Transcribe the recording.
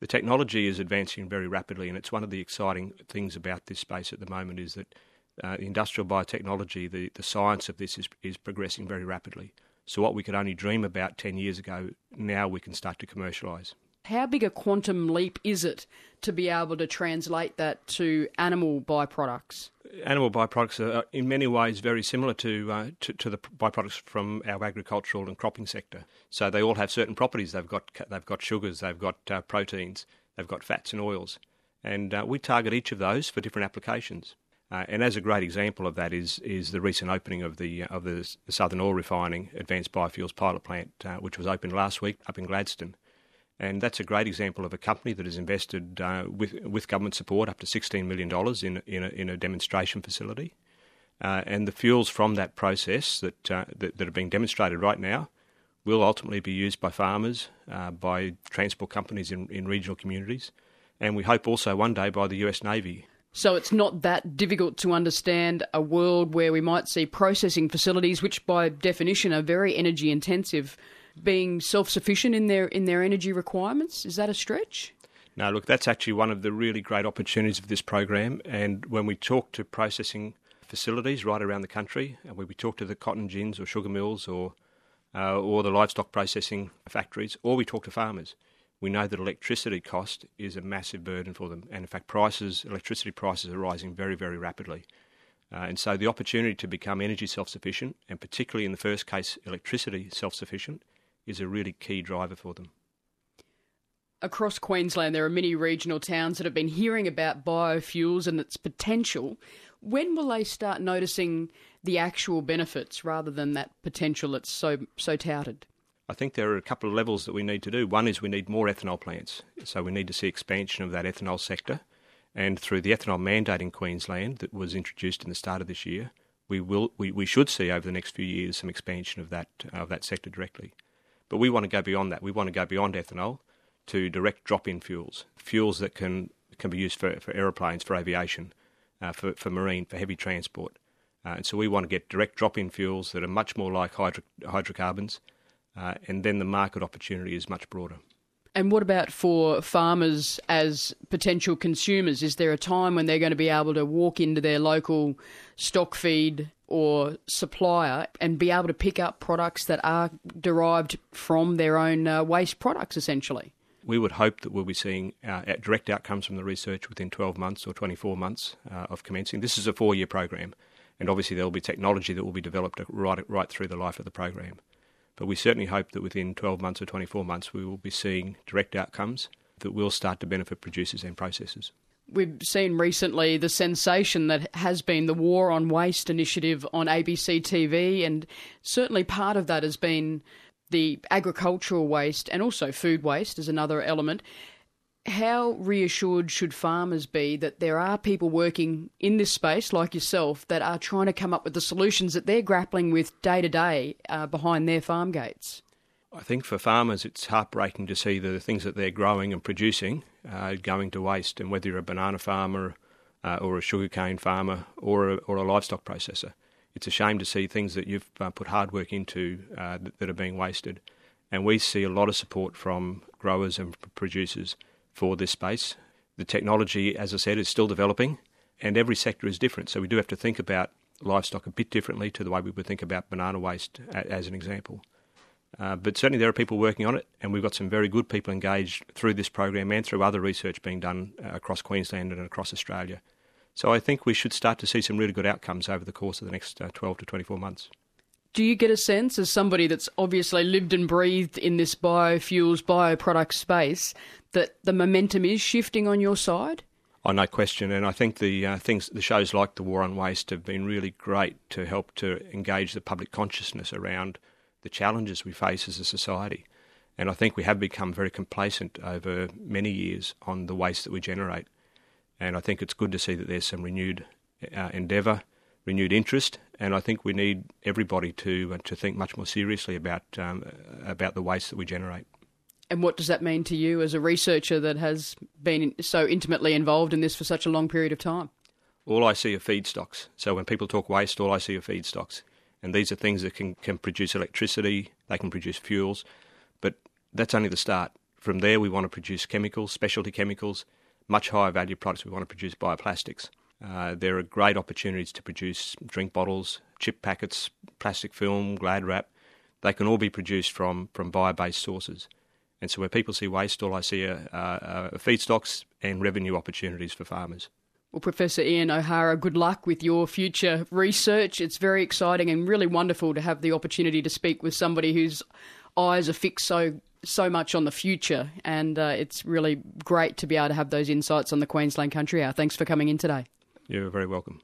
The technology is advancing very rapidly, and it's one of the exciting things about this space at the moment is that uh, industrial biotechnology, the, the science of this is, is progressing very rapidly. So what we could only dream about 10 years ago, now we can start to commercialise. How big a quantum leap is it to be able to translate that to animal byproducts? Animal byproducts are in many ways very similar to, uh, to, to the byproducts from our agricultural and cropping sector. So they all have certain properties. They've got they've got sugars, they've got uh, proteins, they've got fats and oils, and uh, we target each of those for different applications. Uh, and as a great example of that is is the recent opening of the of the, the Southern Oil Refining Advanced Biofuels Pilot Plant, uh, which was opened last week up in Gladstone. And that's a great example of a company that has invested uh, with with government support up to $16 million in in a, in a demonstration facility. Uh, and the fuels from that process that, uh, that, that are being demonstrated right now will ultimately be used by farmers, uh, by transport companies in, in regional communities, and we hope also one day by the US Navy. So it's not that difficult to understand a world where we might see processing facilities, which by definition are very energy intensive, being self-sufficient in their in their energy requirements? Is that a stretch? No, look, that's actually one of the really great opportunities of this program. And when we talk to processing facilities right around the country, and when we talk to the cotton gins or sugar mills or uh, or the livestock processing factories, or we talk to farmers, we know that electricity cost is a massive burden for them. And in fact, prices, electricity prices are rising very, very rapidly. Uh, and so the opportunity to become energy self-sufficient, and particularly in the first case, electricity self-sufficient, is a really key driver for them. Across Queensland, there are many regional towns that have been hearing about biofuels and its potential. When will they start noticing the actual benefits rather than that potential that's so so touted? I think there are a couple of levels that we need to do. One is we need more ethanol plants, so we need to see expansion of that ethanol sector. And through the ethanol mandate in Queensland that was introduced in the start of this year, we will we, we should see over the next few years some expansion of that of that sector directly. But we want to go beyond that. We want to go beyond ethanol to direct drop-in fuels, fuels that can can be used for, for aeroplanes, for aviation, uh, for, for marine, for heavy transport. Uh, and so we want to get direct drop-in fuels that are much more like hydro- hydrocarbons, uh, and then the market opportunity is much broader. And what about for farmers as potential consumers? Is there a time when they're going to be able to walk into their local stock feed or supplier and be able to pick up products that are derived from their own uh, waste products, essentially? We would hope that we'll be seeing uh, direct outcomes from the research within 12 months or 24 months uh, of commencing. This is a four year program, and obviously there will be technology that will be developed right, right through the life of the program. But we certainly hope that within 12 months or 24 months we will be seeing direct outcomes that will start to benefit producers and processors. We've seen recently the sensation that has been the War on Waste initiative on ABC TV, and certainly part of that has been the agricultural waste and also food waste as another element. How reassured should farmers be that there are people working in this space, like yourself, that are trying to come up with the solutions that they're grappling with day to day uh, behind their farm gates? I think for farmers, it's heartbreaking to see the things that they're growing and producing uh, going to waste. And whether you're a banana farmer uh, or a sugarcane farmer or a, or a livestock processor, it's a shame to see things that you've uh, put hard work into uh, that, that, are being wasted. And we see a lot of support from growers and producers for this space. The technology, as I said, is still developing, and every sector is different. So we do have to think about livestock a bit differently to the way we would think about banana waste, as an example. Uh, but certainly there are people working on it, and we've got some very good people engaged through this program and through other research being done uh, across Queensland and across Australia. So I think we should start to see some really good outcomes over the course of the next uh, 12 to 24 months. Do you get a sense, as somebody that's obviously lived and breathed in this biofuels, bioproduct space, that the momentum is shifting on your side? Oh, no question. And I think the uh, things, the shows like the War on Waste have been really great to help to engage the public consciousness around the challenges we face as a society. And I think we have become very complacent over many years on the waste that we generate. And I think it's good to see that there's some renewed uh, endeavour, renewed interest, and I think we need everybody to uh, to think much more seriously about um, about the waste that we generate. And what does that mean to you as a researcher that has been so intimately involved in this for such a long period of time? All I see are feedstocks. So when people talk waste, all I see are feedstocks. And these are things that can, can produce electricity, they can produce fuels, but that's only the start. From there, we want to produce chemicals, specialty chemicals, much higher value products. We want to produce bioplastics. Uh, there are great opportunities to produce drink bottles, chip packets, plastic film, glad wrap. They can all be produced from, from bio based sources. And so, where people see waste, all I see are, uh, feedstocks and revenue opportunities for farmers. Well, Professor Ian O'Hara, good luck with your future research. It's very exciting and really wonderful to have the opportunity to speak with somebody whose eyes are fixed so so much on the future, and uh, it's really great to be able to have those insights on the Queensland Country Hour. Thanks for coming in today. You're very welcome.